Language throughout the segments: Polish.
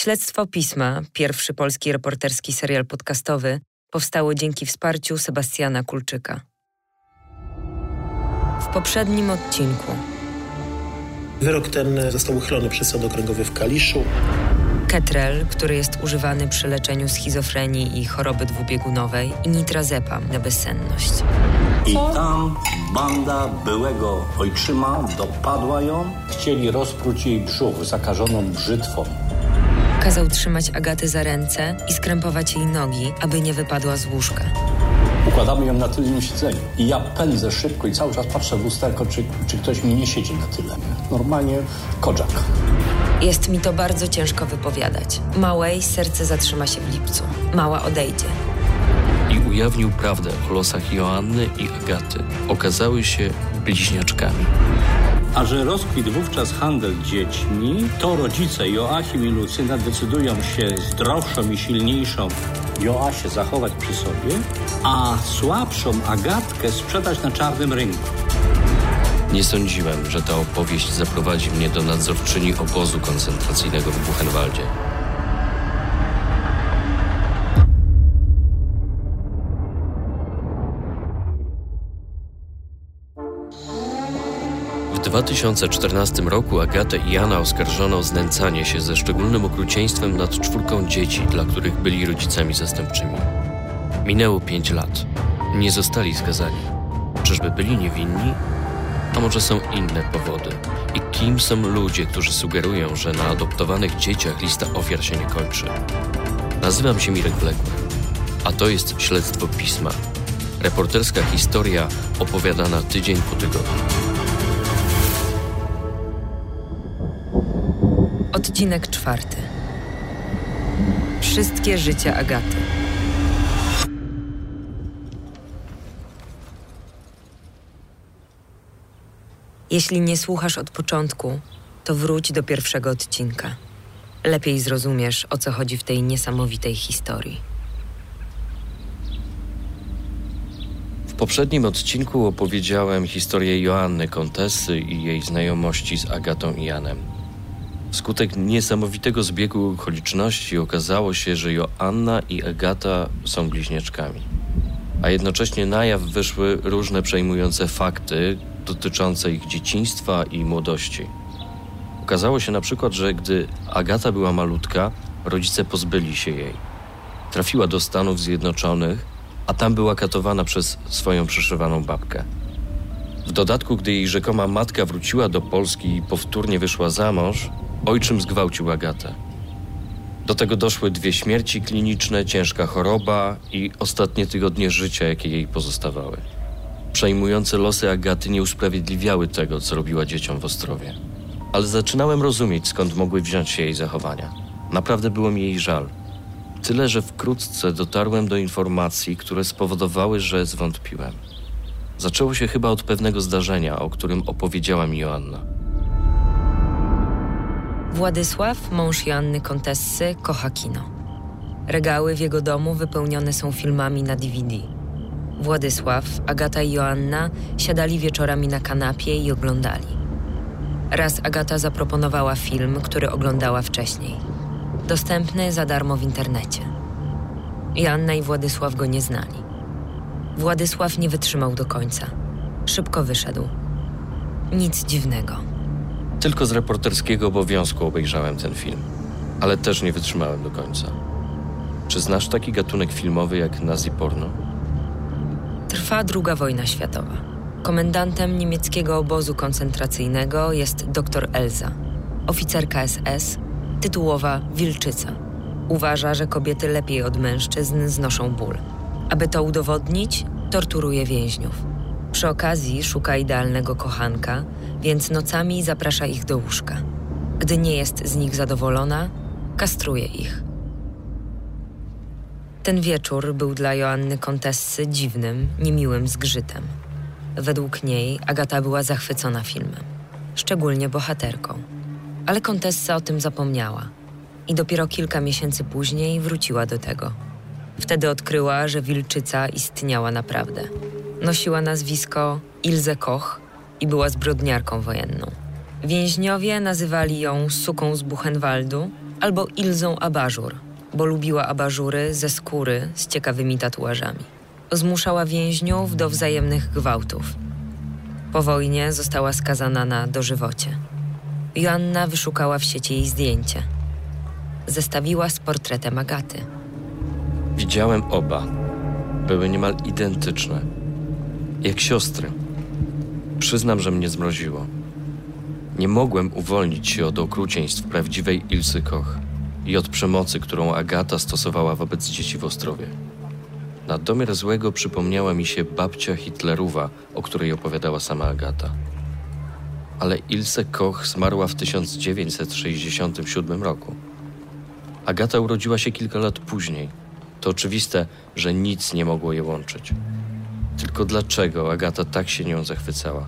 Śledztwo Pisma, pierwszy polski reporterski serial podcastowy, powstało dzięki wsparciu Sebastiana Kulczyka. W poprzednim odcinku Wyrok ten został uchylony przez Sąd Okręgowy w Kaliszu. Ketrel, który jest używany przy leczeniu schizofrenii i choroby dwubiegunowej i nitrazepam na bezsenność. I tam banda byłego ojczyma dopadła ją. Chcieli rozpróć jej brzuch zakażoną brzytwą. Kazał trzymać Agatę za ręce i skrępować jej nogi, aby nie wypadła z łóżka. Układamy ją na tylnym siedzeniu. I ja pędzę szybko i cały czas patrzę w lusterko, czy, czy ktoś mi nie siedzi na tyle. Normalnie kodzak. Jest mi to bardzo ciężko wypowiadać. Małej serce zatrzyma się w lipcu. Mała odejdzie. i ujawnił prawdę o losach Joanny i Agaty. Okazały się bliźniaczkami. A że rozkwit wówczas handel dziećmi, to rodzice Joachim i Lucyna decydują się zdrowszą i silniejszą Joasię zachować przy sobie, a słabszą Agatkę sprzedać na czarnym rynku. Nie sądziłem, że ta opowieść zaprowadzi mnie do nadzorczyni obozu koncentracyjnego w Buchenwaldzie. 2014 roku Agatę i Jana oskarżono o znęcanie się ze szczególnym okrucieństwem nad czwórką dzieci, dla których byli rodzicami zastępczymi. Minęło pięć lat. Nie zostali skazani. Czyżby byli niewinni? A może są inne powody? I kim są ludzie, którzy sugerują, że na adoptowanych dzieciach lista ofiar się nie kończy? Nazywam się Mirek Wlekły, a to jest Śledztwo Pisma. Reporterska historia opowiadana tydzień po tygodniu. Odcinek czwarty. Wszystkie życia Agaty. Jeśli nie słuchasz od początku, to wróć do pierwszego odcinka. Lepiej zrozumiesz, o co chodzi w tej niesamowitej historii. W poprzednim odcinku opowiedziałem historię Joanny Kontesy i jej znajomości z Agatą i Janem. Wskutek niesamowitego zbiegu okoliczności okazało się, że Joanna i Agata są bliźniaczkami. A jednocześnie na jaw wyszły różne przejmujące fakty dotyczące ich dzieciństwa i młodości. Okazało się na przykład, że gdy Agata była malutka, rodzice pozbyli się jej. Trafiła do Stanów Zjednoczonych, a tam była katowana przez swoją przyszywaną babkę. W dodatku, gdy jej rzekoma matka wróciła do Polski i powtórnie wyszła za mąż, ojczym zgwałcił Agatę. Do tego doszły dwie śmierci kliniczne, ciężka choroba i ostatnie tygodnie życia, jakie jej pozostawały. Przejmujące losy Agaty nie usprawiedliwiały tego, co robiła dzieciom w Ostrowie. Ale zaczynałem rozumieć, skąd mogły wziąć się jej zachowania. Naprawdę było mi jej żal. Tyle, że wkrótce dotarłem do informacji, które spowodowały, że zwątpiłem. Zaczęło się chyba od pewnego zdarzenia, o którym opowiedziała mi Joanna. Władysław, mąż Joanny Kontessy, kocha kino. Regały w jego domu wypełnione są filmami na DVD. Władysław, Agata i Joanna siadali wieczorami na kanapie i oglądali. Raz Agata zaproponowała film, który oglądała wcześniej. Dostępny za darmo w internecie. Joanna i Władysław go nie znali. Władysław nie wytrzymał do końca. Szybko wyszedł. Nic dziwnego. Tylko z reporterskiego obowiązku obejrzałem ten film, ale też nie wytrzymałem do końca. Czy znasz taki gatunek filmowy jak nazi porno? Trwa II wojna światowa. Komendantem niemieckiego obozu koncentracyjnego jest dr Elza, oficerka SS, tytułowa Wilczyca. Uważa, że kobiety lepiej od mężczyzn znoszą ból. Aby to udowodnić, torturuje więźniów. Przy okazji szuka idealnego kochanka, więc nocami zaprasza ich do łóżka. Gdy nie jest z nich zadowolona, kastruje ich. Ten wieczór był dla Joanny Kontessy dziwnym, niemiłym zgrzytem. Według niej Agata była zachwycona filmem, szczególnie bohaterką. Ale Kontessa o tym zapomniała i dopiero kilka miesięcy później wróciła do tego. Wtedy odkryła, że wilczyca istniała naprawdę. Nosiła nazwisko Ilze Koch i była zbrodniarką wojenną. Więźniowie nazywali ją suką z Buchenwaldu, albo Ilzą Abażur, bo lubiła abażury ze skóry z ciekawymi tatuażami. Zmuszała więźniów do wzajemnych gwałtów. Po wojnie została skazana na dożywocie. Joanna wyszukała w sieci jej zdjęcie. Zestawiła z portretem Agaty. Widziałem oba. Były niemal identyczne. Jak siostry. Przyznam, że mnie zmroziło. Nie mogłem uwolnić się od okrucieństw prawdziwej Ilsy Koch i od przemocy, którą Agata stosowała wobec dzieci w Ostrowie. Na domiar złego przypomniała mi się babcia Hitlerowa, o której opowiadała sama Agata. Ale Ilse Koch zmarła w 1967 roku. Agata urodziła się kilka lat później. To oczywiste, że nic nie mogło je łączyć. Tylko dlaczego Agata tak się nią zachwycała?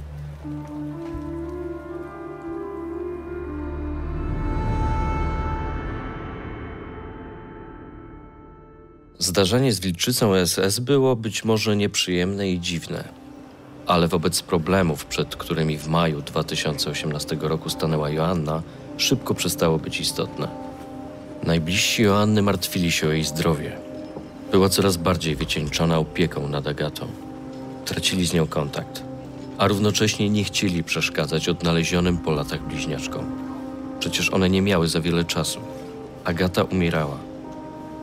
Zdarzenie z wilczycą SS było być może nieprzyjemne i dziwne, ale wobec problemów, przed którymi w maju 2018 roku stanęła Joanna, szybko przestało być istotne. Najbliżsi Joanny martwili się o jej zdrowie. Była coraz bardziej wycieńczona opieką nad Agatą. Tracili z nią kontakt, a równocześnie nie chcieli przeszkadzać odnalezionym po latach bliźniaczkom. Przecież one nie miały za wiele czasu. Agata umierała.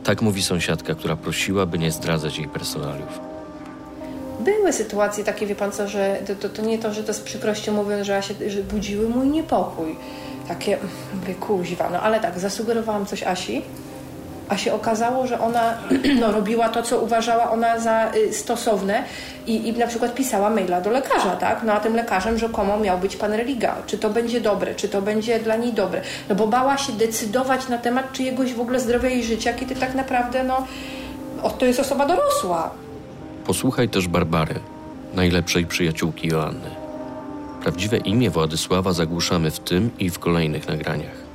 Tak mówi sąsiadka, która prosiła, by nie zdradzać jej personaliów. Były sytuacje takie, wie pan co, że to, to, to nie to, że to z przykrością mówiąc, że, ja się, że budziły mój niepokój. Takie, mówię, kuźwa, no ale tak, zasugerowałam coś Asi, a się okazało, że ona no, robiła to, co uważała ona za y, stosowne i, i na przykład pisała maila do lekarza, tak? No a tym lekarzem rzekomo miał być pan Religa. Czy to będzie dobre, czy to będzie dla niej dobre? No bo bała się decydować na temat czyjegoś w ogóle zdrowia i życia, kiedy tak naprawdę, no, to jest osoba dorosła. Posłuchaj też Barbary, najlepszej przyjaciółki Joanny. Prawdziwe imię Władysława zagłuszamy w tym i w kolejnych nagraniach.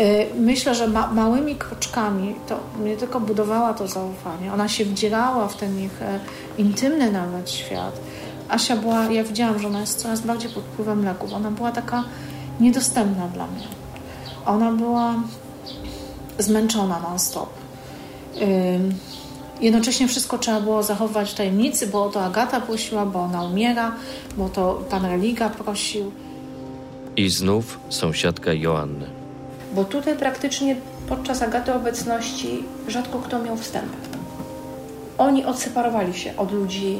Y, myślę, że ma, małymi kroczkami to nie tylko budowała to zaufanie, ona się wdzierała w ten ich e, intymny nawet świat. Asia była, ja widziałam, że ona jest coraz bardziej pod wpływem leków. Ona była taka niedostępna dla mnie. Ona była zmęczona non-stop. Jednocześnie wszystko trzeba było zachować w tajemnicy, bo to Agata prosiła, bo ona umiera, bo to pan Religa prosił. I znów sąsiadka Joanny. Bo tutaj praktycznie podczas Agaty obecności rzadko kto miał wstęp. Oni odseparowali się od ludzi,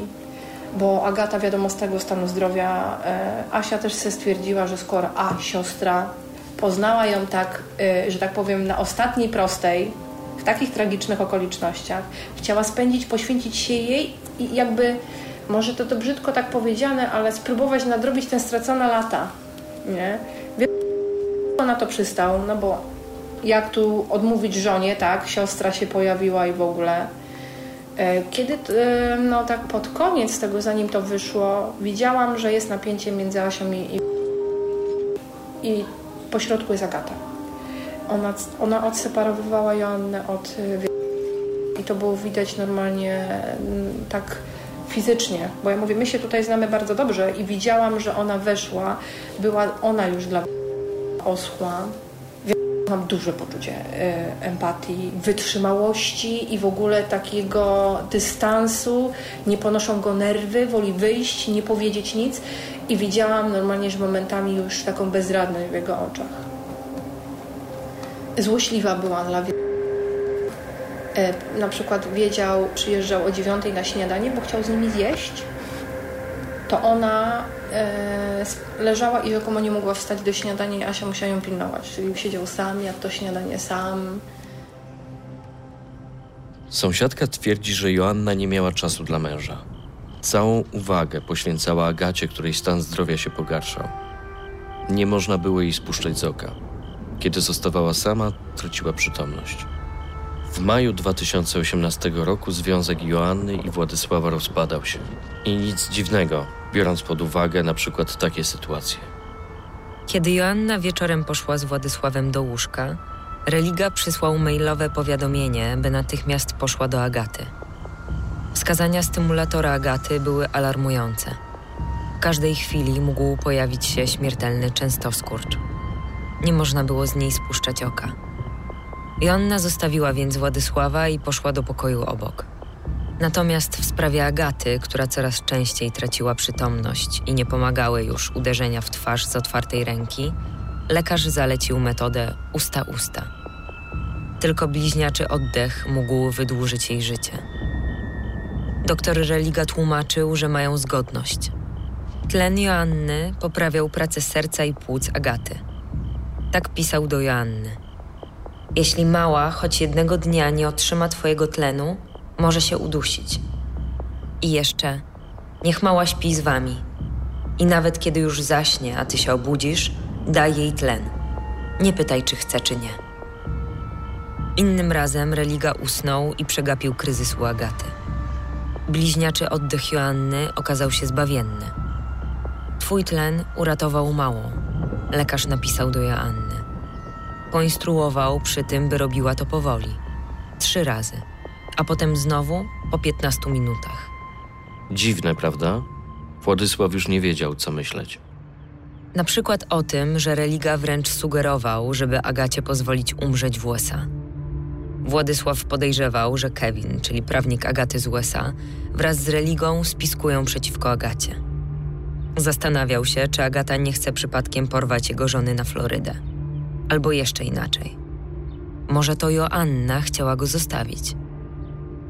bo Agata wiadomo z tego stanu zdrowia, e, Asia też sobie stwierdziła, że skoro A, siostra, poznała ją tak, e, że tak powiem, na ostatniej prostej, w takich tragicznych okolicznościach, chciała spędzić, poświęcić się jej i jakby, może to to brzydko tak powiedziane, ale spróbować nadrobić te stracone lata, nie? Na to przystał, no bo jak tu odmówić żonie, tak, siostra się pojawiła i w ogóle. E, kiedy, e, no tak pod koniec tego, zanim to wyszło, widziałam, że jest napięcie między Asią i, i pośrodku jest Agata. Ona, ona odseparowywała Joannę od i to było widać normalnie tak fizycznie, bo ja mówię, my się tutaj znamy bardzo dobrze i widziałam, że ona weszła, była ona już dla oschła. Mam duże poczucie y, empatii, wytrzymałości i w ogóle takiego dystansu. Nie ponoszą go nerwy, woli wyjść, nie powiedzieć nic. I widziałam normalnie, że momentami już taką bezradność w jego oczach. Złośliwa była dla y, Na przykład wiedział, przyjeżdżał o dziewiątej na śniadanie, bo chciał z nimi zjeść. To ona leżała i rzekomo nie mogła wstać do śniadania i Asia musiała ją pilnować. Czyli siedział sam, jadł to śniadanie sam. Sąsiadka twierdzi, że Joanna nie miała czasu dla męża. Całą uwagę poświęcała Agacie, której stan zdrowia się pogarszał. Nie można było jej spuszczać z oka. Kiedy zostawała sama, traciła przytomność. W maju 2018 roku związek Joanny i Władysława rozpadał się. I nic dziwnego, biorąc pod uwagę na przykład takie sytuacje. Kiedy Joanna wieczorem poszła z Władysławem do łóżka, Religa przysłał mailowe powiadomienie, by natychmiast poszła do Agaty. Wskazania stymulatora Agaty były alarmujące. W każdej chwili mógł pojawić się śmiertelny częstoskurcz. Nie można było z niej spuszczać oka. Joanna zostawiła więc Władysława i poszła do pokoju obok. Natomiast w sprawie Agaty, która coraz częściej traciła przytomność i nie pomagały już uderzenia w twarz z otwartej ręki, lekarz zalecił metodę usta-usta. Tylko bliźniaczy oddech mógł wydłużyć jej życie. Doktor Religa tłumaczył, że mają zgodność. Tlen Joanny poprawiał pracę serca i płuc Agaty. Tak pisał do Joanny. Jeśli mała choć jednego dnia nie otrzyma twojego tlenu, może się udusić. I jeszcze, niech mała śpi z wami. I nawet kiedy już zaśnie, a ty się obudzisz, daj jej tlen. Nie pytaj, czy chce, czy nie. Innym razem Religa usnął i przegapił kryzys u Agaty. Bliźniaczy oddech Joanny okazał się zbawienny. Twój tlen uratował małą, lekarz napisał do Joanny. Poinstruował przy tym, by robiła to powoli. Trzy razy, a potem znowu po 15 minutach. Dziwne, prawda? Władysław już nie wiedział, co myśleć. Na przykład o tym, że Religa wręcz sugerował, żeby Agacie pozwolić umrzeć w USA. Władysław podejrzewał, że Kevin, czyli prawnik Agaty z USA, wraz z Religą spiskują przeciwko Agacie. Zastanawiał się, czy Agata nie chce przypadkiem porwać jego żony na Florydę. Albo jeszcze inaczej. Może to Joanna chciała go zostawić.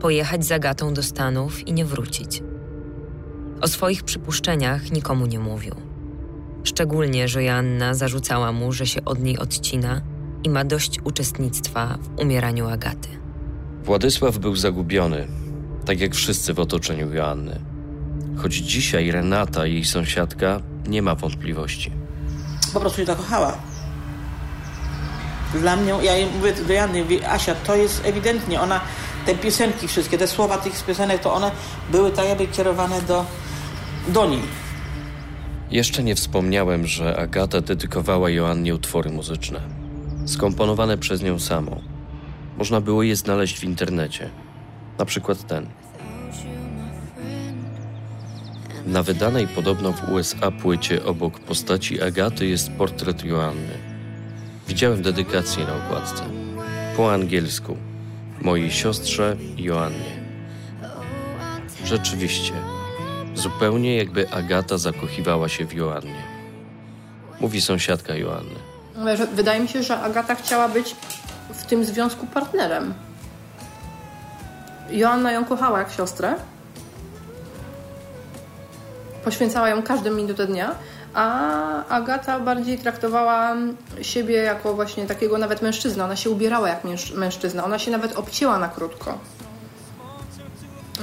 Pojechać z Agatą do Stanów i nie wrócić. O swoich przypuszczeniach nikomu nie mówił. Szczególnie, że Joanna zarzucała mu, że się od niej odcina i ma dość uczestnictwa w umieraniu Agaty. Władysław był zagubiony, tak jak wszyscy w otoczeniu Joanny. Choć dzisiaj Renata, jej sąsiadka, nie ma wątpliwości. Po prostu się zakochała. Dla mnie, ja jej mówię do Jany, mówię, Asia, to jest ewidentnie, ona, te piosenki wszystkie, te słowa tych piosenek, to one były tak jakby kierowane do, do niej. Jeszcze nie wspomniałem, że Agata dedykowała Joannie utwory muzyczne, skomponowane przez nią samą. Można było je znaleźć w internecie, na przykład ten. Na wydanej podobno w USA płycie obok postaci Agaty jest portret Joanny. Widziałem dedykację na okładce. Po angielsku. Mojej siostrze Joannie. Rzeczywiście, zupełnie jakby Agata zakochiwała się w Joannie. Mówi sąsiadka Joanny. Wydaje mi się, że Agata chciała być w tym związku partnerem. Joanna ją kochała jak siostrę. Poświęcała ją każdą minutę dnia, a Agata bardziej traktowała siebie jako właśnie takiego nawet mężczyzna. Ona się ubierała jak męż- mężczyzna. Ona się nawet obcięła na krótko.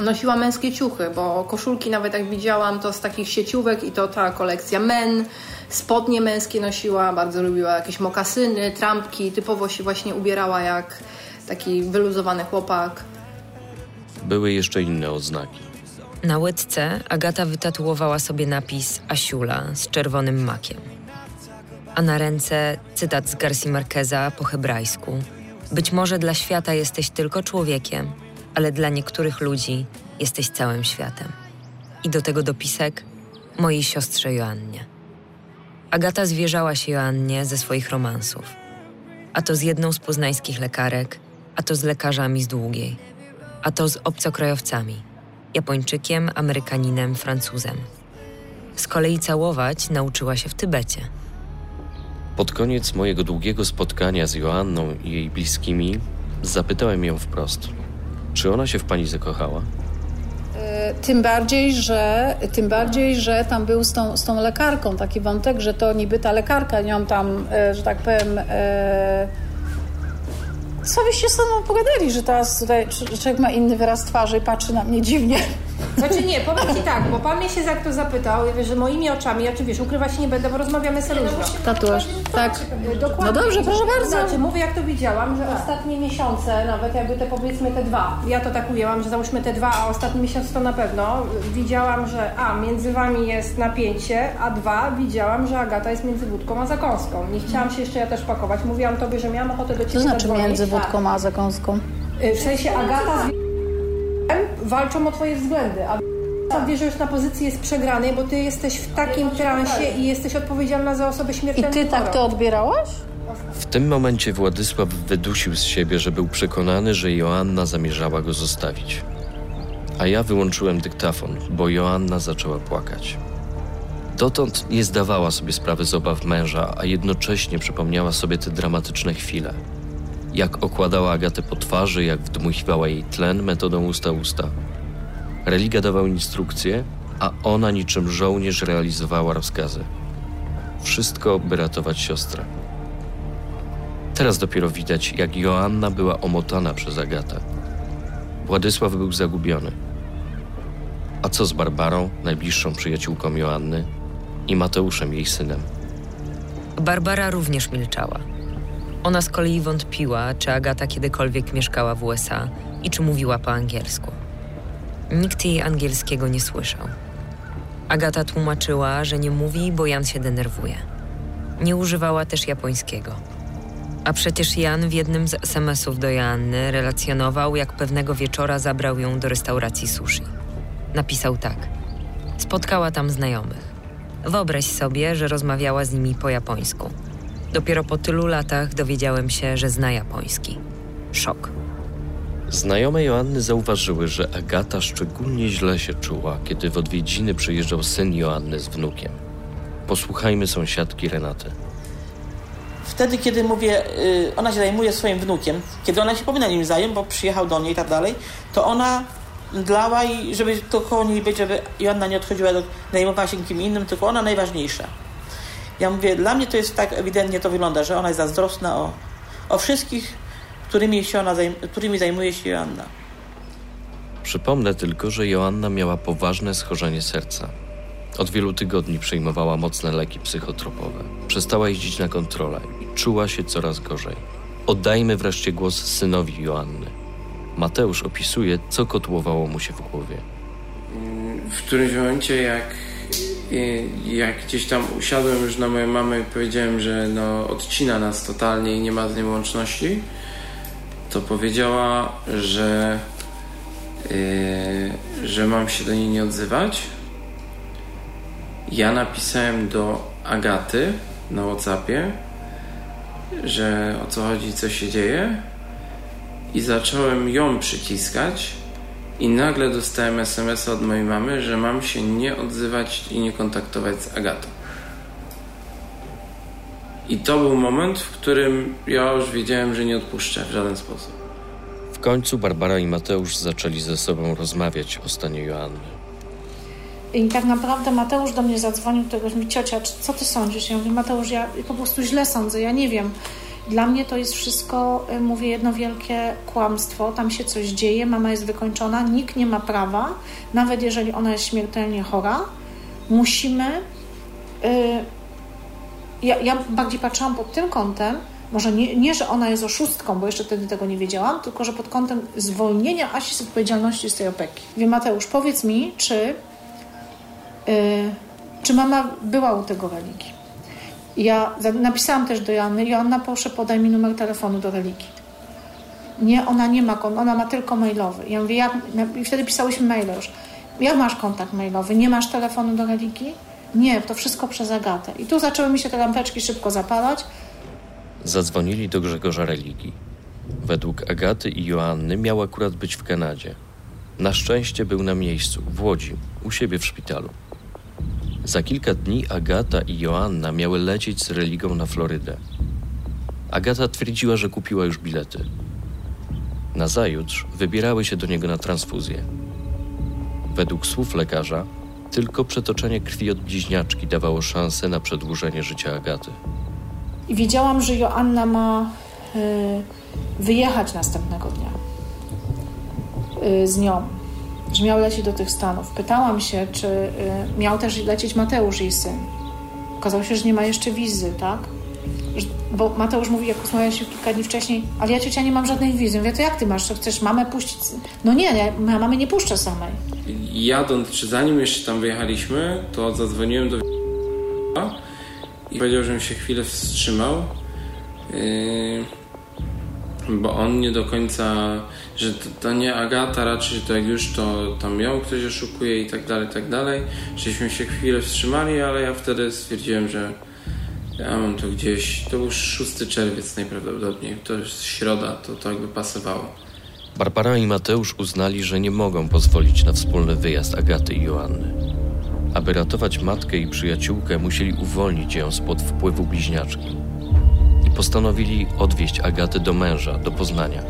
Nosiła męskie ciuchy, bo koszulki nawet jak widziałam to z takich sieciówek i to ta kolekcja men, spodnie męskie nosiła, bardzo lubiła jakieś mokasyny, trampki, typowo się właśnie ubierała jak taki wyluzowany chłopak. Były jeszcze inne oznaki. Na łydce Agata wytatuowała sobie napis Asiula z czerwonym makiem. A na ręce cytat z Garcia Marqueza po hebrajsku. Być może dla świata jesteś tylko człowiekiem, ale dla niektórych ludzi jesteś całym światem. I do tego dopisek mojej siostrze Joannie. Agata zwierzała się Joannie ze swoich romansów. A to z jedną z poznańskich lekarek, a to z lekarzami z Długiej, a to z obcokrajowcami – Japończykiem, Amerykaninem, Francuzem. Z kolei całować nauczyła się w Tybecie. Pod koniec mojego długiego spotkania z Joanną i jej bliskimi zapytałem ją wprost, czy ona się w pani zakochała? Tym bardziej, że, tym bardziej, że tam był z tą, z tą lekarką taki wątek, że to niby ta lekarka nią tam, e, że tak powiem, e, co wyście z sobą pogadali, że teraz tutaj człowiek ma inny wyraz twarzy i patrzy na mnie dziwnie. Znaczy nie, powiem Ci tak, bo Pan mnie się za to zapytał, ja wiesz, że moimi oczami, ja czy wiesz, ukrywać się nie będę, bo rozmawiamy sobie luźno. Tatuaż, tak. Dokładnie. No dobrze, proszę bardzo. Znaczy, mówię jak to widziałam, że ostatnie miesiące, nawet jakby te powiedzmy te dwa, ja to tak ujęłam, że załóżmy te dwa, a ostatni miesiąc to na pewno, widziałam, że a, między Wami jest napięcie, a dwa, widziałam, że Agata jest między wódką a zakąską. Nie chciałam się jeszcze ja też pakować, mówiłam Tobie, że miałam ochotę do Ciebie To znaczy między wódką a zakąską. Y, W sensie Agata z walczą o twoje względy, a że już na pozycji jest przegranej, bo ty jesteś w takim transie i jesteś odpowiedzialna za osobę I śmiertelną ty tak to odbierałaś? W tym momencie Władysław wydusił z siebie, że był przekonany, że Joanna zamierzała go zostawić. A ja wyłączyłem dyktafon, bo Joanna zaczęła płakać. Dotąd nie zdawała sobie sprawy z obaw męża, a jednocześnie przypomniała sobie te dramatyczne chwile. Jak okładała Agatę po twarzy, jak wdmuchiwała jej tlen metodą usta-usta. Religa dawał instrukcje, a ona niczym żołnierz realizowała rozkazy. Wszystko, by ratować siostrę. Teraz dopiero widać, jak Joanna była omotana przez Agatę. Władysław był zagubiony. A co z Barbarą, najbliższą przyjaciółką Joanny, i Mateuszem, jej synem? Barbara również milczała. Ona z kolei wątpiła, czy Agata kiedykolwiek mieszkała w USA i czy mówiła po angielsku. Nikt jej angielskiego nie słyszał. Agata tłumaczyła, że nie mówi, bo Jan się denerwuje. Nie używała też japońskiego. A przecież Jan w jednym z SMS-ów do Joanny relacjonował, jak pewnego wieczora zabrał ją do restauracji sushi. Napisał tak. Spotkała tam znajomych. Wyobraź sobie, że rozmawiała z nimi po japońsku. Dopiero po tylu latach dowiedziałem się, że zna japoński. Szok. Znajome Joanny zauważyły, że Agata szczególnie źle się czuła, kiedy w odwiedziny przyjeżdżał syn Joanny z wnukiem. Posłuchajmy sąsiadki Renaty. Wtedy, kiedy mówię, y, ona się zajmuje swoim wnukiem, kiedy ona się powinna nim zająć, bo przyjechał do niej i tak dalej, to ona dlała i żeby to koło niej być, żeby Joanna nie odchodziła, do, zajmowała się kim innym, tylko ona najważniejsza. Ja mówię, dla mnie to jest tak ewidentnie to wygląda, że ona jest zazdrosna o, o wszystkich, którymi, się ona zajm którymi zajmuje się Joanna. Przypomnę tylko, że Joanna miała poważne schorzenie serca. Od wielu tygodni przyjmowała mocne leki psychotropowe. Przestała jeździć na kontrolę i czuła się coraz gorzej. Oddajmy wreszcie głos synowi Joanny. Mateusz opisuje, co kotłowało mu się w głowie. W którymś momencie, jak, jak gdzieś tam usiadłem już na moją mamę i powiedziałem, że no, odcina nas totalnie i nie ma z nią łączności, to powiedziała, że, yy, że mam się do niej nie odzywać. Ja napisałem do Agaty na WhatsAppie, że o co chodzi, co się dzieje i zacząłem ją przyciskać i nagle dostałem SMS od mojej mamy, że mam się nie odzywać i nie kontaktować z Agatą. I to był moment, w którym ja już wiedziałem, że nie odpuszczę w żaden sposób. W końcu Barbara i Mateusz zaczęli ze sobą rozmawiać o stanie Joanny. I tak naprawdę Mateusz do mnie zadzwonił, któregoś mi ciocia, co ty sądzisz? Ja mówię, Mateusz, ja po prostu źle sądzę, ja nie wiem. Dla mnie to jest wszystko, y, mówię, jedno wielkie kłamstwo. Tam się coś dzieje, mama jest wykończona, nikt nie ma prawa, nawet jeżeli ona jest śmiertelnie chora, musimy. Yy, ja, ja bardziej patrzyłam pod tym kątem, może nie, nie, że ona jest oszustką, bo jeszcze wtedy tego nie wiedziałam, tylko że pod kątem zwolnienia Asi z odpowiedzialności z tej opieki. Wie Mateusz, powiedz mi, czy, yy, czy mama była u tego religii? Ja napisałam też do Joanny, Joanna proszę podaj mi numer telefonu do religii. Nie, ona nie ma, ona ma tylko mailowy. Ja mówię, jak, i wtedy pisałyśmy maile już. Jak masz kontakt mailowy? Nie masz telefonu do religii? Nie, to wszystko przez Agatę. I tu zaczęły mi się te lampeczki szybko zapalać. Zadzwonili do Grzegorza Religii. Według Agaty i Joanny miał akurat być w Kanadzie. Na szczęście był na miejscu, w Łodzi, u siebie w szpitalu. Za kilka dni Agata i Joanna miały lecieć z religą na Florydę. Agata twierdziła, że kupiła już bilety. Nazajutrz wybierały się do niego na transfuzję. Według słów lekarza, tylko przetoczenie krwi od bliźniaczki dawało szansę na przedłużenie życia Agaty. I wiedziałam, że Joanna ma y, wyjechać następnego dnia y, z nią że miał lecieć do tych Stanów. Pytałam się, czy y, miał też lecieć Mateusz, jej syn. Okazało się, że nie ma jeszcze wizy, tak? Bo Mateusz mówi, jak rozmawialiśmy kilka dni wcześniej, ale ja ciocia nie mam żadnej wizy. Mówię, to jak ty masz? To chcesz mamę puścić? No nie, ja, ja mamy nie puszczę samej. Jadąc, czy zanim jeszcze tam wyjechaliśmy, to zadzwoniłem do i powiedział, żebym się chwilę wstrzymał. Yy bo on nie do końca, że to, to, nie Agata, raczej to jak już to tam ją ktoś oszukuje i tak dalej, tak dalej. Żeśmy się chwilę wstrzymali, ale ja wtedy stwierdziłem, że Ja mam to gdzieś, to był 6 czerwiec najprawdopodobniej, to jest środa, to tak by pasowało. Barbara i Mateusz uznali, że nie mogą pozwolić na wspólny wyjazd Agaty i Joanny. Aby ratować matkę i przyjaciółkę, musieli uwolnić ją spod wpływu bliźniaczki. Postanowili odwieźć Agatę do męża, do Poznania.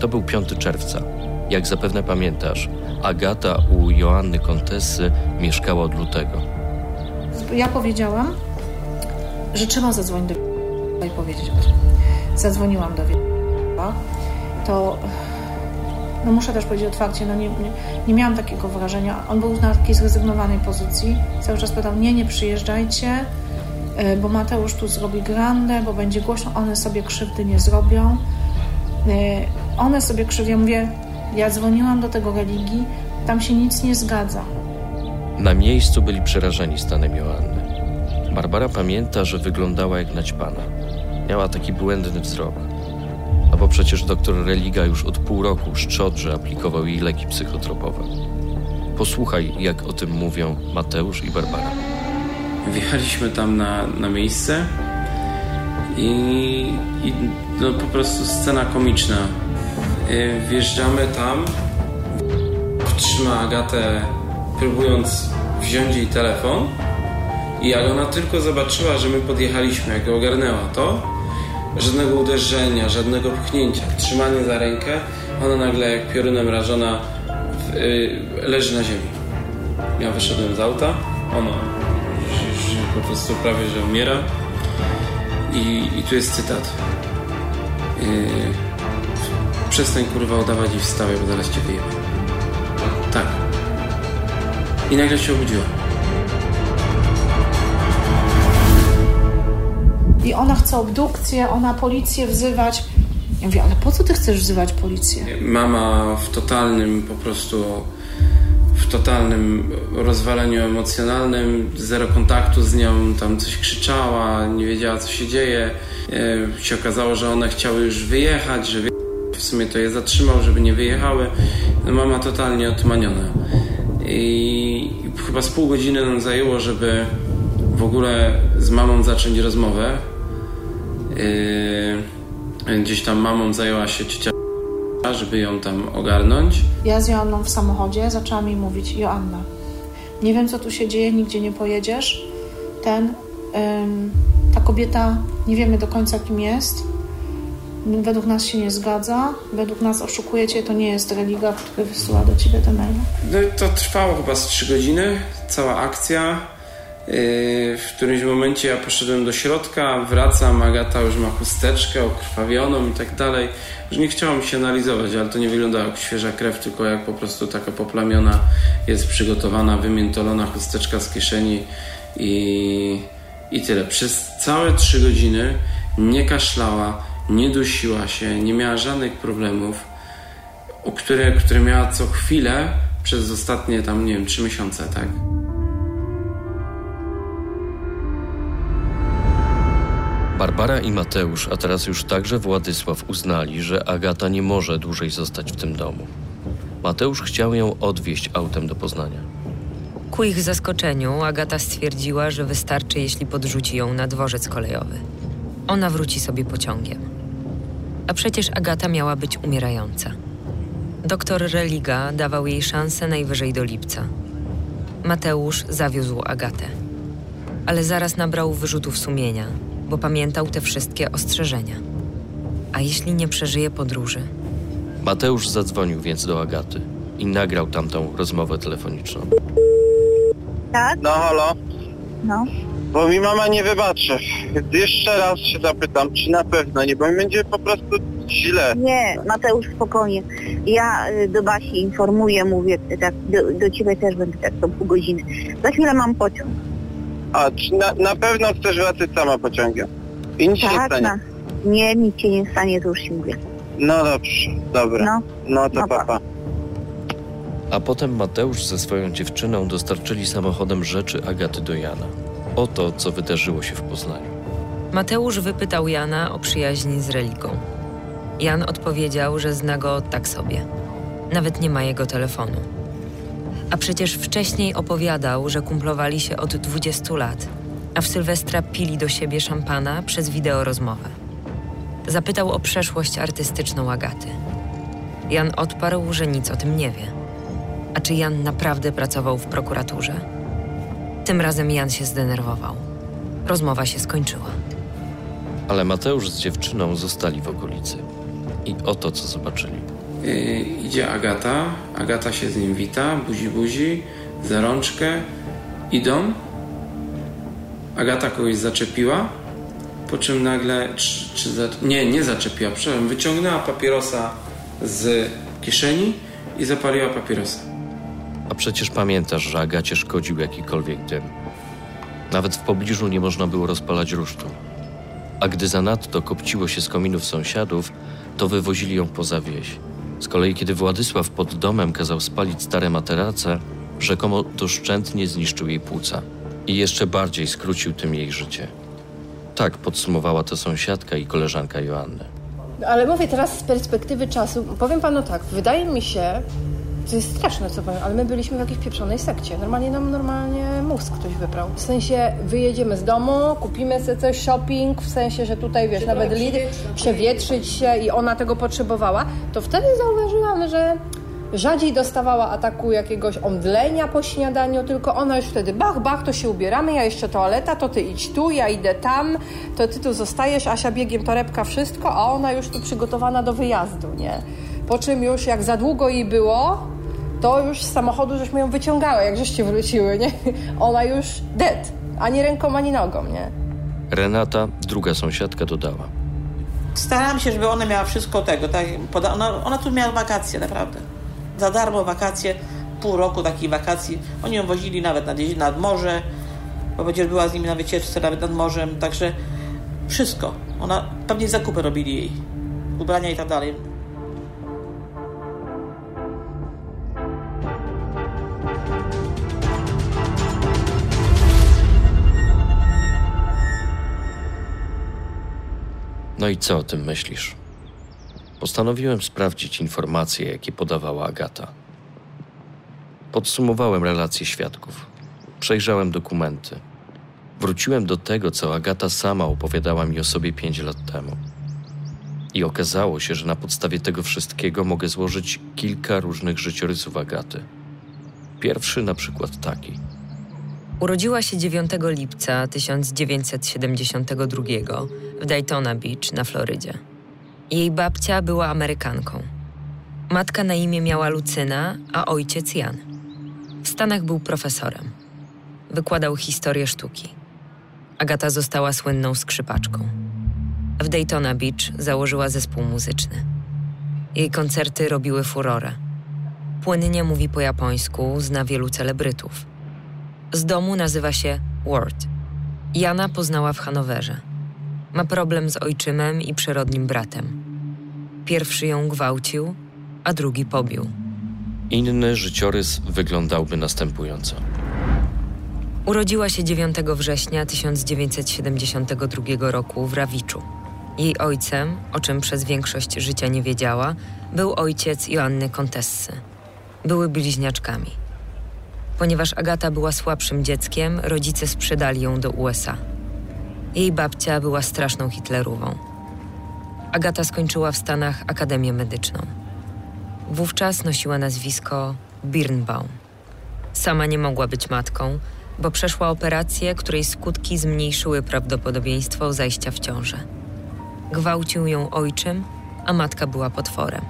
To był 5 czerwca. Jak zapewne pamiętasz, Agata u Joanny Kontesy mieszkała od lutego. Ja powiedziałam, że trzeba zadzwonić do i powiedzieć o tym. Zadzwoniłam do to no muszę też powiedzieć otwarcie, no nie, nie, nie, miałam takiego wrażenia. On był na takiej zrezygnowanej pozycji. Cały czas pytał, nie, nie przyjeżdżajcie, bo Mateusz tu zrobi grandę, bo będzie głośno, one sobie krzywdy nie zrobią. E, one sobie krzywdy, ja mówię, ja dzwoniłam do tego religii, tam się nic nie zgadza. Na miejscu byli przerażeni stanem Joanny. Barbara pamięta, że wyglądała jak naćpana. Miała taki błędny wzrok. A bo przecież doktor Religa już od pół roku szczodrze aplikował jej leki psychotropowe. Posłuchaj, jak o tym mówią Mateusz i Barbara. Wjechaliśmy tam na, na miejsce i, i no po prostu scena komiczna. Y, wjeżdżamy tam, trzyma Agatę, próbując wziąć jej telefon i jak ona tylko zobaczyła, że my podjechaliśmy, jak ogarnęła to, żadnego uderzenia, żadnego pchnięcia, trzymanie za rękę, ona nagle jak piorunem rażona w, y, leży na ziemi. Ja wyszedłem z auta, ona po prostu prawie, że umiera. I, i tu jest cytat. Yy, przestań kurwa udawać i wstawaj, bo zaraz cię wyjebę. Tak. I nagle się obudziła. I ona chce obdukcję, ona policję wzywać. Ja mówię, ale po co ty chcesz wzywać policję? Mama w totalnym po prostu totalnym rozwaleniu emocjonalnym, zero kontaktu z nią, tam coś krzyczała, nie wiedziała co się dzieje. E, się okazało, że one chciały już wyjechać, że w sumie to je zatrzymał, żeby nie wyjechały. No, mama totalnie odmaniona. I chyba z pół godziny nam zajęło, żeby w ogóle z mamą zacząć rozmowę. Yy, gdzieś tam mamą zajęła się ciocia, żeby ją tam ogarnąć. Ja z Joanną w samochodzie zaczęłam jej mówić: Joanna, nie wiem co tu się dzieje, nigdzie nie pojedziesz. Ten, ym, ta kobieta, nie wiemy do końca kim jest. Według nas się nie zgadza, według nas oszukujecie, to nie jest religia, który wysyła do ciebie te maile. No to trwało chyba z trzy godziny, cała akcja. Yy, w którymś momencie ja poszedłem do środka, wracam, Agata już ma chusteczkę okrwawioną i tak dalej. Już nie chciałam się analizować, ale to nie wygląda jak świeża krew, tylko jak po prostu taka poplamiona jest przygotowana, wymiętolona chusteczka z kieszeni i, i tyle. Przez całe trzy godziny nie kaszlała, nie dusiła się, nie miała żadnych problemów, które, które miała co chwilę przez ostatnie tam, nie wiem, trzy miesiące, tak? Barbara i Mateusz, a teraz już także Władysław uznali, że Agata nie może dłużej zostać w tym domu. Mateusz chciał ją odwieźć autem do Poznania. Ku ich zaskoczeniu Agata stwierdziła, że wystarczy, jeśli podrzuci ją na dworzec kolejowy. Ona wróci sobie pociągiem. A przecież Agata miała być umierająca. Doktor Religa dawał jej szansę najwyżej do lipca. Mateusz zawiózł Agatę. Ale zaraz nabrał wyrzutów sumienia – bo pamiętał te wszystkie ostrzeżenia. A jeśli nie przeżyje podróży? Mateusz zadzwonił więc do Agaty i nagrał tamtą rozmowę telefoniczną. Tak? No halo? No. Bo mi mama nie wybaczy. Jeszcze raz się zapytam, czy na pewno nie, bo mi będzie po prostu źle. Nie, Mateusz, spokojnie. Ja y, do Basi informuję, mówię, tak, do, do ciebie też będę tak co pół godziny. Za chwilę mam pociąg. A, czy na, na pewno chcesz wracać sama pociągiem? I nic się nie Tak, stanie. na, nie, nic się nie stanie, to już ci mówię. No dobrze, dobra. No. No to No pa. papa. A potem Mateusz ze swoją dziewczyną dostarczyli samochodem rzeczy Agaty do Jana. Oto, co wydarzyło się w Poznaniu. Mateusz wypytał Jana o przyjaźń z Religą. Jan odpowiedział, że zna go tak sobie. Nawet nie ma jego telefonu. A przecież wcześniej opowiadał, że kumplowali się od 20 lat a w Sylwestra pili do siebie szampana przez wideorozmowę. Zapytał o przeszłość artystyczną Agaty. Jan odparł, że nic o tym nie wie. A czy Jan naprawdę pracował w prokuraturze? Tym razem Jan się zdenerwował. Rozmowa się skończyła. Ale Mateusz z dziewczyną zostali w okolicy. I oto co zobaczyli. Yy, idzie Agata, Agata się z nim wita, buzi buzi, za rączkę, idą. Agata kogoś zaczepiła, po czym nagle, czy, czy za, nie, nie zaczepiła, przepraszam, wyciągnęła papierosa z kieszeni i zapaliła papierosa. A przecież pamiętasz, że Agacie szkodził jakikolwiek dym. Nawet w pobliżu nie można było rozpalać rusztu. A gdy zanadto kopciło się z kominów sąsiadów, to wywozili ją poza wieś. Z kolei kiedy Władysław pod domem kazał spalić stare materace, rzekomo doszczętnie zniszczył jej płuca i jeszcze bardziej skrócił tym jej życie. Tak podsumowała to sąsiadka i koleżanka Joanny. Ale mówię teraz z perspektywy czasu, powiem panu tak, wydaje mi się, to jest straszne co powiem, ale my byliśmy w jakiejś pieprzonej sekcie. Normalnie nam normalnie mózg ktoś wybrał. W sensie wyjedziemy z domu, kupimy sobie coś, shopping, w sensie, że tutaj wiesz, nawet Lidl, przewietrzyć się i ona tego potrzebowała, to wtedy zauważyłam, że rzadziej dostawała ataku jakiegoś omdlenia po śniadaniu, tylko ona już wtedy bach, bach, to się ubieramy, ja jeszcze toaleta, to ty idź tu, ja idę tam, to ty tu zostajesz, Asia biegiem torebka, wszystko, a ona już tu przygotowana do wyjazdu, nie? Po czym już jak za długo jej było, to już z samochodu żeśmy ją wyciągały, jak żeście wróciły, nie? Ona już dead, ani ręką, ani nogą, nie? Renata, druga sąsiadka, dodała. Starałam się, żeby ona miała wszystko tego. Tak, poda- ona, ona tu miała wakacje, naprawdę. Za darmo wakacje, pół roku takich wakacji. Oni ją wozili nawet nad, nad morze, bo przecież była z nimi na wycieczce nawet nad morzem, także wszystko. Ona, pewnie zakupy robili jej, ubrania i tak dalej. No i co o tym myślisz? Postanowiłem sprawdzić informacje, jakie podawała Agata. Podsumowałem relacje świadków. Przejrzałem dokumenty. Wróciłem do tego, co Agata sama opowiadała mi o sobie pięć lat temu. I okazało się, że na podstawie tego wszystkiego mogę złożyć kilka różnych życiorysów Agaty. Pierwszy na przykład taki. Urodziła się 9 lipca 1972 w Daytona Beach na Florydzie. Jej babcia była Amerykanką. Matka na imię miała Lucyna, a ojciec Jan. W Stanach był profesorem. Wykładał historię sztuki. Agata została słynną skrzypaczką. W Daytona Beach założyła zespół muzyczny. Jej koncerty robiły furorę. Płynnie mówi po japońsku, zna wielu celebrytów. Z domu nazywa się Ward. Jana poznała w Hanowerze. Ma problem z ojczymem i przyrodnim bratem. Pierwszy ją gwałcił, a drugi pobił. Inny życiorys wyglądałby następująco. Urodziła się 9 września 1972 roku w Rawiczu. Jej ojcem, o czym przez większość życia nie wiedziała, był ojciec Joanny Kontessy. Były bliźniaczkami. Ponieważ Agata była słabszym dzieckiem, rodzice sprzedali ją do USA. Jej babcia była straszną Hitlerową. Agata skończyła w Stanach Akademię Medyczną. Wówczas nosiła nazwisko Birnbaum. Sama nie mogła być matką, bo przeszła operację, której skutki zmniejszyły prawdopodobieństwo zajścia w ciążę. Gwałcił ją ojczym, a matka była potworem.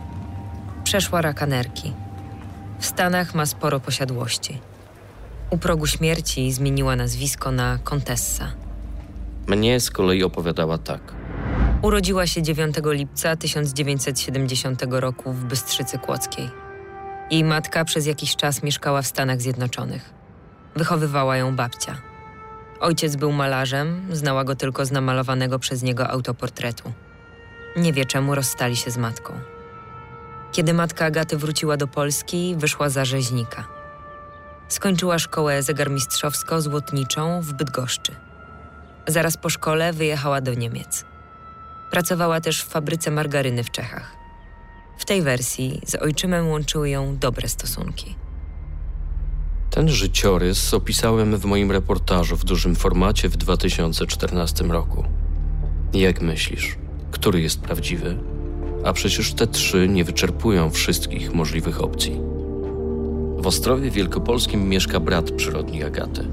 Przeszła raka nerki. W Stanach ma sporo posiadłości. U progu śmierci zmieniła nazwisko na Kontessa. Mnie z kolei opowiadała tak. Urodziła się 9 lipca 1970 roku w Bystrzycy Kłodzkiej. Jej matka przez jakiś czas mieszkała w Stanach Zjednoczonych. Wychowywała ją babcia. Ojciec był malarzem, znała go tylko z namalowanego przez niego autoportretu. Nie wie czemu rozstali się z matką. Kiedy matka Agaty wróciła do Polski, wyszła za rzeźnika. Skończyła szkołę zegarmistrzowsko-złotniczą w Bydgoszczy. Zaraz po szkole wyjechała do Niemiec. Pracowała też w fabryce margaryny w Czechach. W tej wersji z ojczymem łączyły ją dobre stosunki. Ten życiorys opisałem w moim reportażu w dużym formacie w 2014 roku. Jak myślisz, który jest prawdziwy? A przecież te trzy nie wyczerpują wszystkich możliwych opcji. W Ostrowie Wielkopolskim mieszka brat przyrodni Agaty.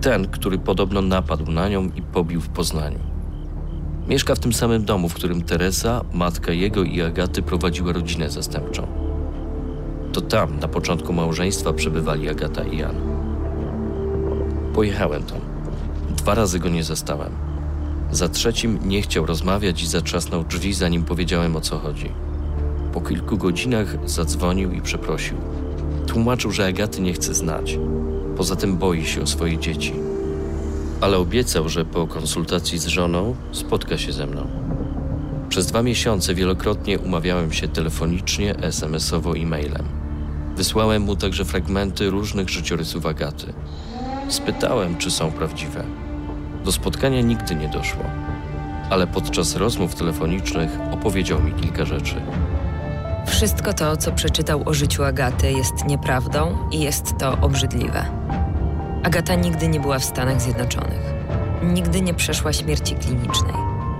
Ten, który podobno napadł na nią i pobił w Poznaniu. Mieszka w tym samym domu, w którym Teresa, matka jego i Agaty prowadziła rodzinę zastępczą. To tam, na początku małżeństwa, przebywali Agata i Jan. Pojechałem tam. Dwa razy go nie zastałem. Za trzecim nie chciał rozmawiać i zatrzasnął drzwi, zanim powiedziałem o co chodzi. Po kilku godzinach zadzwonił i przeprosił. Tłumaczył, że Agaty nie chce znać. Poza tym boi się o swoje dzieci. Ale obiecał, że po konsultacji z żoną spotka się ze mną. Przez dwa miesiące wielokrotnie umawiałem się telefonicznie, SMS-owo i mailem. Wysłałem mu także fragmenty różnych życiorysów Agaty. Spytałem, czy są prawdziwe. Do spotkania nigdy nie doszło, ale podczas rozmów telefonicznych opowiedział mi kilka rzeczy. Wszystko to, co przeczytał o życiu Agaty, jest nieprawdą i jest to obrzydliwe. Agata nigdy nie była w Stanach Zjednoczonych. Nigdy nie przeszła śmierci klinicznej.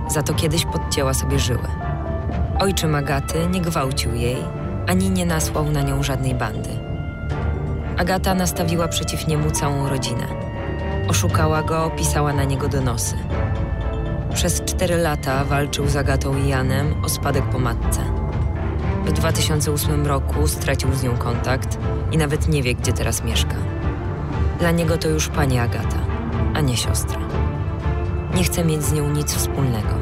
Za to kiedyś podcięła sobie żyły. Ojczym Agaty nie gwałcił jej, ani nie nasłał na nią żadnej bandy. Agata nastawiła przeciw niemu całą rodzinę. Oszukała go, pisała na niego donosy. Przez cztery lata walczył z Agatą i Janem o spadek po matce. W 2008 roku stracił z nią kontakt i nawet nie wie, gdzie teraz mieszka. Dla niego to już pani Agata, a nie siostra. Nie chce mieć z nią nic wspólnego.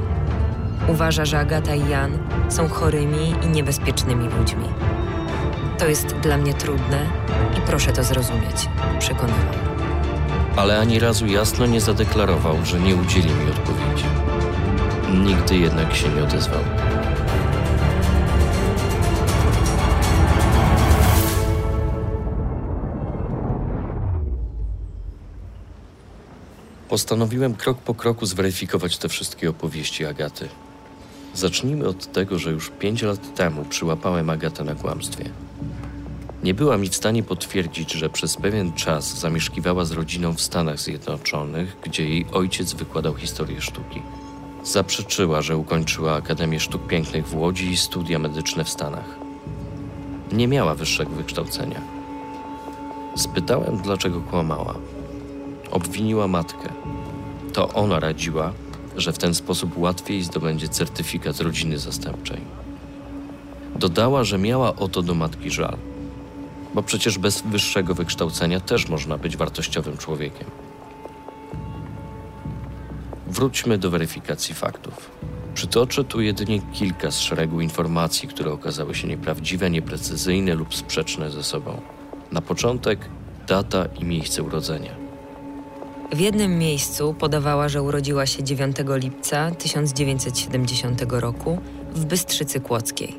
Uważa, że Agata i Jan są chorymi i niebezpiecznymi ludźmi. To jest dla mnie trudne i proszę to zrozumieć, przekonywał. Ale ani razu jasno nie zadeklarował, że nie udzieli mi odpowiedzi. Nigdy jednak się nie odezwał. Postanowiłem krok po kroku zweryfikować te wszystkie opowieści Agaty. Zacznijmy od tego, że już pięć lat temu przyłapałem Agatę na kłamstwie. Nie była mi w stanie potwierdzić, że przez pewien czas zamieszkiwała z rodziną w Stanach Zjednoczonych, gdzie jej ojciec wykładał historię sztuki. Zaprzeczyła, że ukończyła Akademię Sztuk Pięknych w Łodzi i studia medyczne w Stanach. Nie miała wyższego wykształcenia. Spytałem, dlaczego kłamała. Obwiniła matkę. To ona radziła, że w ten sposób łatwiej zdobędzie certyfikat rodziny zastępczej. Dodała, że miała o to do matki żal, bo przecież bez wyższego wykształcenia też można być wartościowym człowiekiem. Wróćmy do weryfikacji faktów. Przytoczę tu jedynie kilka z szeregu informacji, które okazały się nieprawdziwe, nieprecyzyjne lub sprzeczne ze sobą. Na początek data i miejsce urodzenia. W jednym miejscu podawała, że urodziła się 9 lipca 1970 roku w Bystrzycy Kłodzkiej.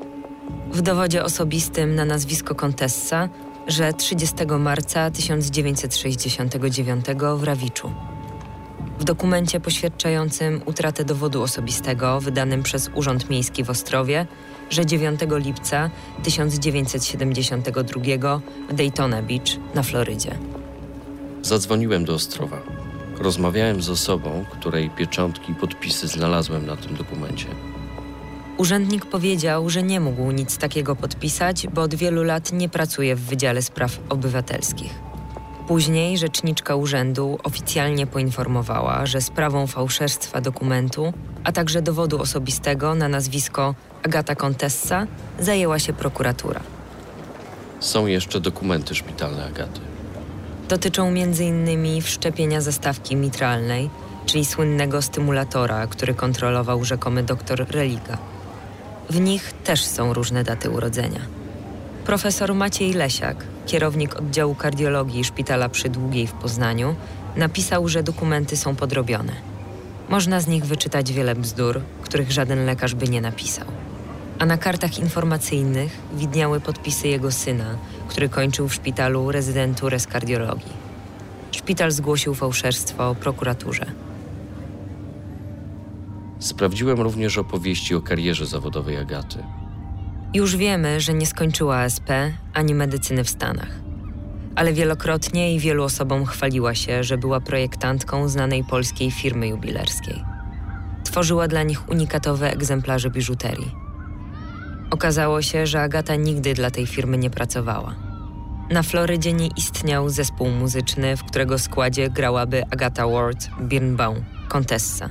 W dowodzie osobistym na nazwisko Kontessa, że 30 marca 1969 w Rawiczu. W dokumencie poświadczającym utratę dowodu osobistego wydanym przez Urząd Miejski w Ostrowie, że 9 lipca 1972 w Daytona Beach na Florydzie. Zadzwoniłem do Ostrowa. Rozmawiałem z osobą, której pieczątki i podpisy znalazłem na tym dokumencie. Urzędnik powiedział, że nie mógł nic takiego podpisać, bo od wielu lat nie pracuje w Wydziale Spraw Obywatelskich. Później rzeczniczka urzędu oficjalnie poinformowała, że sprawą fałszerstwa dokumentu, a także dowodu osobistego na nazwisko Agata Contessa zajęła się prokuratura. Są jeszcze dokumenty szpitalne Agaty. Dotyczą m.in. wszczepienia zastawki mitralnej, czyli słynnego stymulatora, który kontrolował rzekomy doktor Religa. W nich też są różne daty urodzenia. Profesor Maciej Lesiak, kierownik oddziału kardiologii Szpitala przy Długiej w Poznaniu, napisał, że dokumenty są podrobione. Można z nich wyczytać wiele bzdur, których żaden lekarz by nie napisał. A na kartach informacyjnych widniały podpisy jego syna, który kończył w szpitalu rezydenturę z kardiologii. Szpital zgłosił fałszerstwo prokuraturze. Sprawdziłem również opowieści o karierze zawodowej Agaty. Już wiemy, że nie skończyła SP ani medycyny w Stanach. ale wielokrotnie i wielu osobom chwaliła się, że była projektantką znanej polskiej firmy jubilerskiej. Tworzyła dla nich unikatowe egzemplarze biżuterii. Okazało się, że Agata nigdy dla tej firmy nie pracowała. Na Florydzie nie istniał zespół muzyczny, w którego składzie grałaby Agata Ward Birnbaum, kontessa,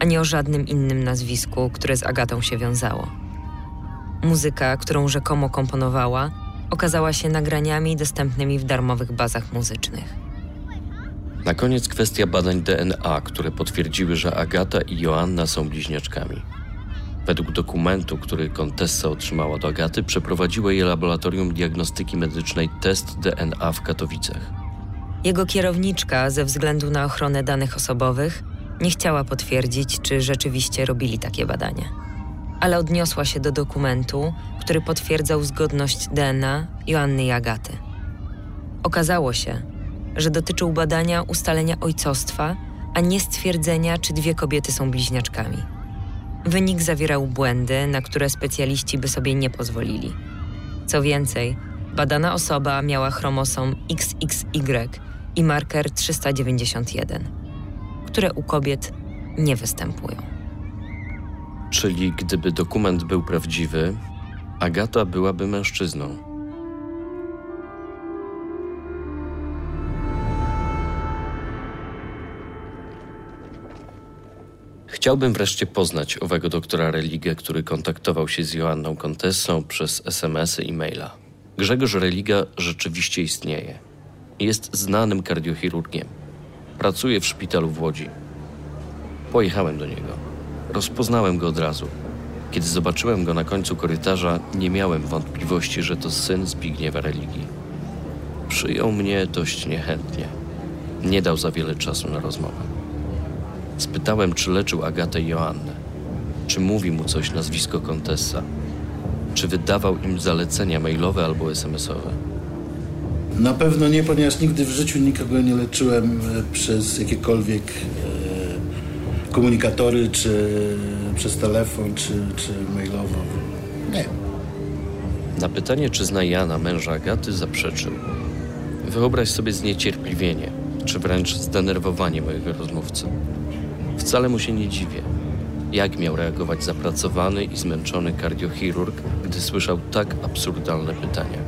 a nie o żadnym innym nazwisku, które z Agatą się wiązało. Muzyka, którą rzekomo komponowała, okazała się nagraniami dostępnymi w darmowych bazach muzycznych. Na koniec kwestia badań DNA, które potwierdziły, że Agata i Joanna są bliźniaczkami. Według dokumentu, który kontessa otrzymała do Agaty, przeprowadziło je laboratorium diagnostyki medycznej test DNA w Katowicach. Jego kierowniczka, ze względu na ochronę danych osobowych, nie chciała potwierdzić, czy rzeczywiście robili takie badania. Ale odniosła się do dokumentu, który potwierdzał zgodność DNA Joanny i Agaty. Okazało się, że dotyczył badania ustalenia ojcostwa, a nie stwierdzenia, czy dwie kobiety są bliźniaczkami. Wynik zawierał błędy, na które specjaliści by sobie nie pozwolili. Co więcej, badana osoba miała chromosom XXY i marker 391, które u kobiet nie występują. Czyli gdyby dokument był prawdziwy, Agata byłaby mężczyzną. Chciałbym wreszcie poznać owego doktora Religę, który kontaktował się z Joanną Kontessą przez SMS-y i maila. Grzegorz Religa rzeczywiście istnieje. Jest znanym kardiochirurgiem. Pracuje w szpitalu w Łodzi. Pojechałem do niego. Rozpoznałem go od razu. Kiedy zobaczyłem go na końcu korytarza, nie miałem wątpliwości, że to syn Zbigniewa Religii. Przyjął mnie dość niechętnie. Nie dał za wiele czasu na rozmowę. Spytałem, czy leczył Agatę i Joannę. Czy mówi mu coś nazwisko Kontessa? Czy wydawał im zalecenia mailowe albo SMS-owe? Na pewno nie, ponieważ nigdy w życiu nikogo nie leczyłem e, przez jakiekolwiek e, komunikatory, czy przez telefon, czy, czy mailowo. Nie. Na pytanie, czy zna Jana, męża Agaty, zaprzeczył. Wyobraź sobie zniecierpliwienie, czy wręcz zdenerwowanie mojego rozmówcy. Wcale mu się nie dziwię. Jak miał reagować zapracowany i zmęczony kardiochirurg, gdy słyszał tak absurdalne pytania?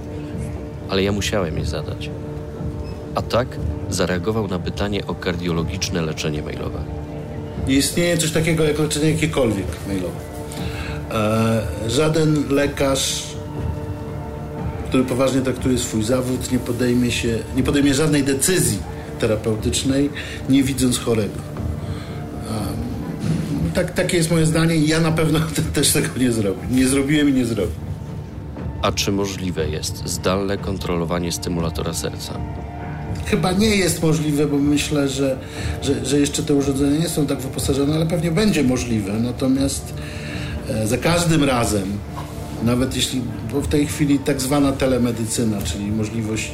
Ale ja musiałem je zadać. A tak zareagował na pytanie o kardiologiczne leczenie mailowe. Nie istnieje coś takiego jak leczenie jakiekolwiek mailowe. E, żaden lekarz, który poważnie traktuje swój zawód, nie podejmie, się, nie podejmie żadnej decyzji terapeutycznej, nie widząc chorego. Tak, takie jest moje zdanie i ja na pewno też tego nie zrobię. Nie zrobiłem i nie zrobię. A czy możliwe jest zdalne kontrolowanie stymulatora serca? Chyba nie jest możliwe, bo myślę, że, że, że jeszcze te urządzenia nie są tak wyposażone, ale pewnie będzie możliwe. Natomiast e, za każdym razem, nawet jeśli, bo w tej chwili tak zwana telemedycyna, czyli możliwość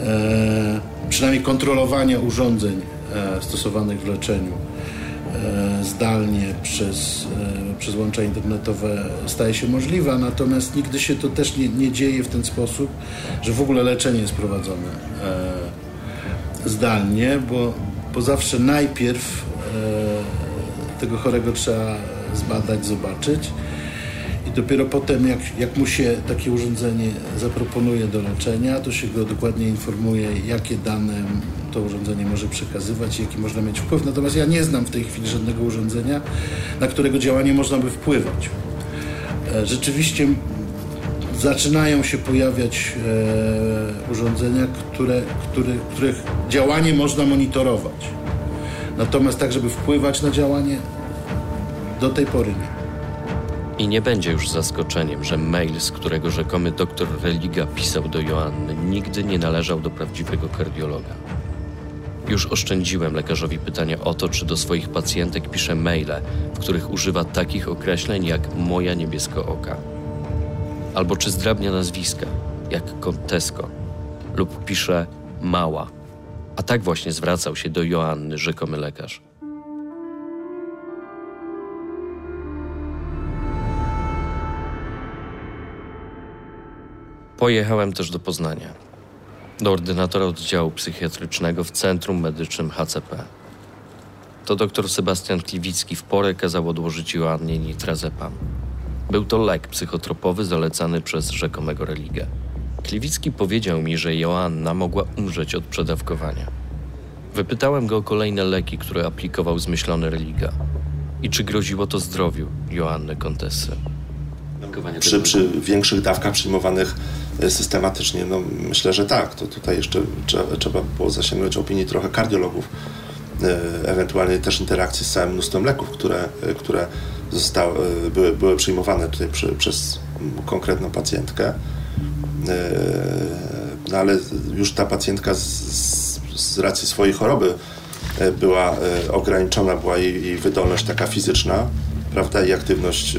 e, przynajmniej kontrolowania urządzeń e, stosowanych w leczeniu zdalnie przez, e, przez łącza internetowe staje się możliwa, natomiast nigdy się to też nie, nie dzieje w ten sposób, że w ogóle leczenie jest prowadzone e, zdalnie, bo, bo zawsze najpierw e, tego chorego trzeba zbadać, zobaczyć dopiero potem, jak, jak mu się takie urządzenie zaproponuje do leczenia, to się go dokładnie informuje, jakie dane to urządzenie może przekazywać i jaki można mieć wpływ. Natomiast ja nie znam w tej chwili żadnego urządzenia, na którego działanie można by wpływać. E, rzeczywiście zaczynają się pojawiać e, urządzenia, które, które, których działanie można monitorować. Natomiast tak, żeby wpływać na działanie, do tej pory nie. I nie będzie już zaskoczeniem, że mail, z którego rzekomy doktor Religa pisał do Joanny, nigdy nie należał do prawdziwego kardiologa. Już oszczędziłem lekarzowi pytania o to, czy do swoich pacjentek pisze maile, w których używa takich określeń jak moja niebiesko oka. Albo czy zdrabnia nazwiska, jak Kontesko, lub pisze mała. A tak właśnie zwracał się do Joanny rzekomy lekarz. Pojechałem też do Poznania. do ordynatora oddziału psychiatrycznego w Centrum Medycznym HCP. To dr Sebastian Kliwicki w porę kazał odłożyć Joannie nitrazepam. Był to lek psychotropowy zalecany przez rzekomego religę. Kliwicki powiedział mi, że Joanna mogła umrzeć od przedawkowania. Wypytałem go o kolejne leki, które aplikował zmyślony religa i czy groziło to zdrowiu Joanny Kontesy. Przy, przy większych dawkach przyjmowanych e, systematycznie, no myślę, że tak. To tutaj jeszcze trzeba, trzeba było zasięgnąć opinii trochę kardiologów, e, ewentualnie też interakcji z całym mnóstwem leków, które, e, które zostały, były, były przyjmowane tutaj przy, przez konkretną pacjentkę. No ale już ta pacjentka z, z racji swojej choroby była ograniczona, była jej, jej wydolność taka fizyczna, prawda, i aktywność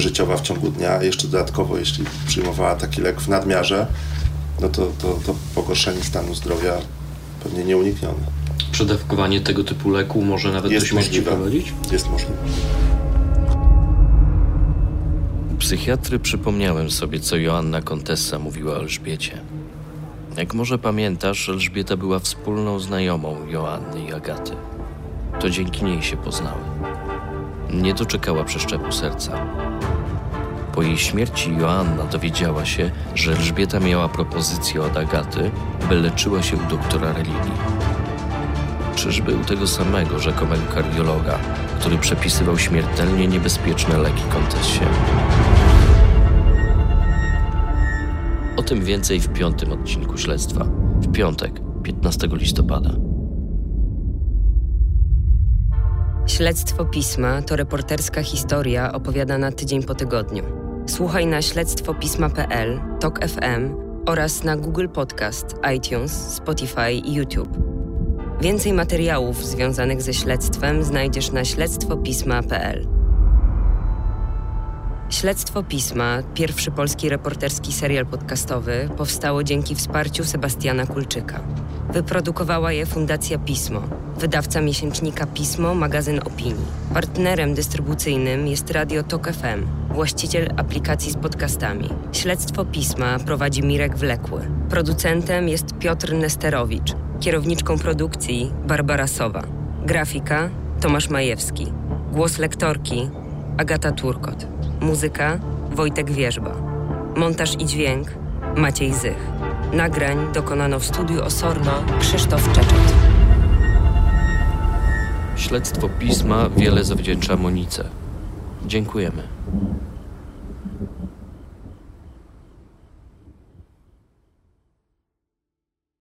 życiowa w ciągu dnia. Jeszcze dodatkowo, jeśli przyjmowała taki lek w nadmiarze, no to, to, to pogorszenie stanu zdrowia pewnie nieuniknione. Przedawkowanie tego typu leku może nawet jest do śmierci prowadzić? Jest możliwe. U psychiatry przypomniałem sobie, co Joanna Kontessa mówiła o Elżbiecie. Jak może pamiętasz, Elżbieta była wspólną znajomą Joanny i Agaty. To dzięki niej się poznały. Nie doczekała przeszczepu serca. Po jej śmierci Joanna dowiedziała się, że Elżbieta miała propozycję od Agaty, by leczyła się u doktora religii. Czyżby u tego samego rzekomego kardiologa, który przepisywał śmiertelnie niebezpieczne leki Kontessie? O tym więcej w piątym odcinku śledztwa, w piątek, 15 listopada. Śledztwo Pisma to reporterska historia opowiadana tydzień po tygodniu. Słuchaj na śledztwopisma.pl, TOK FM oraz na Google Podcast, iTunes, Spotify i YouTube. Więcej materiałów związanych ze śledztwem znajdziesz na śledztwopisma.pl. Śledztwo Pisma, pierwszy polski reporterski serial podcastowy, powstało dzięki wsparciu Sebastiana Kulczyka. Wyprodukowała je Fundacja Pismo, wydawca miesięcznika Pismo, magazyn opinii. Partnerem dystrybucyjnym jest Radio Tok FM, właściciel aplikacji z podcastami. Śledztwo Pisma prowadzi Mirek Wlekły. Producentem jest Piotr Nesterowicz. Kierowniczką produkcji Barbara Sowa. Grafika Tomasz Majewski. Głos lektorki Agata Turkot. Muzyka Wojtek Wierzba. Montaż i dźwięk Maciej Zych. Nagrań dokonano w studiu Osorno Krzysztof Czeczet. Śledztwo pisma wiele zawdzięcza Monice. Dziękujemy.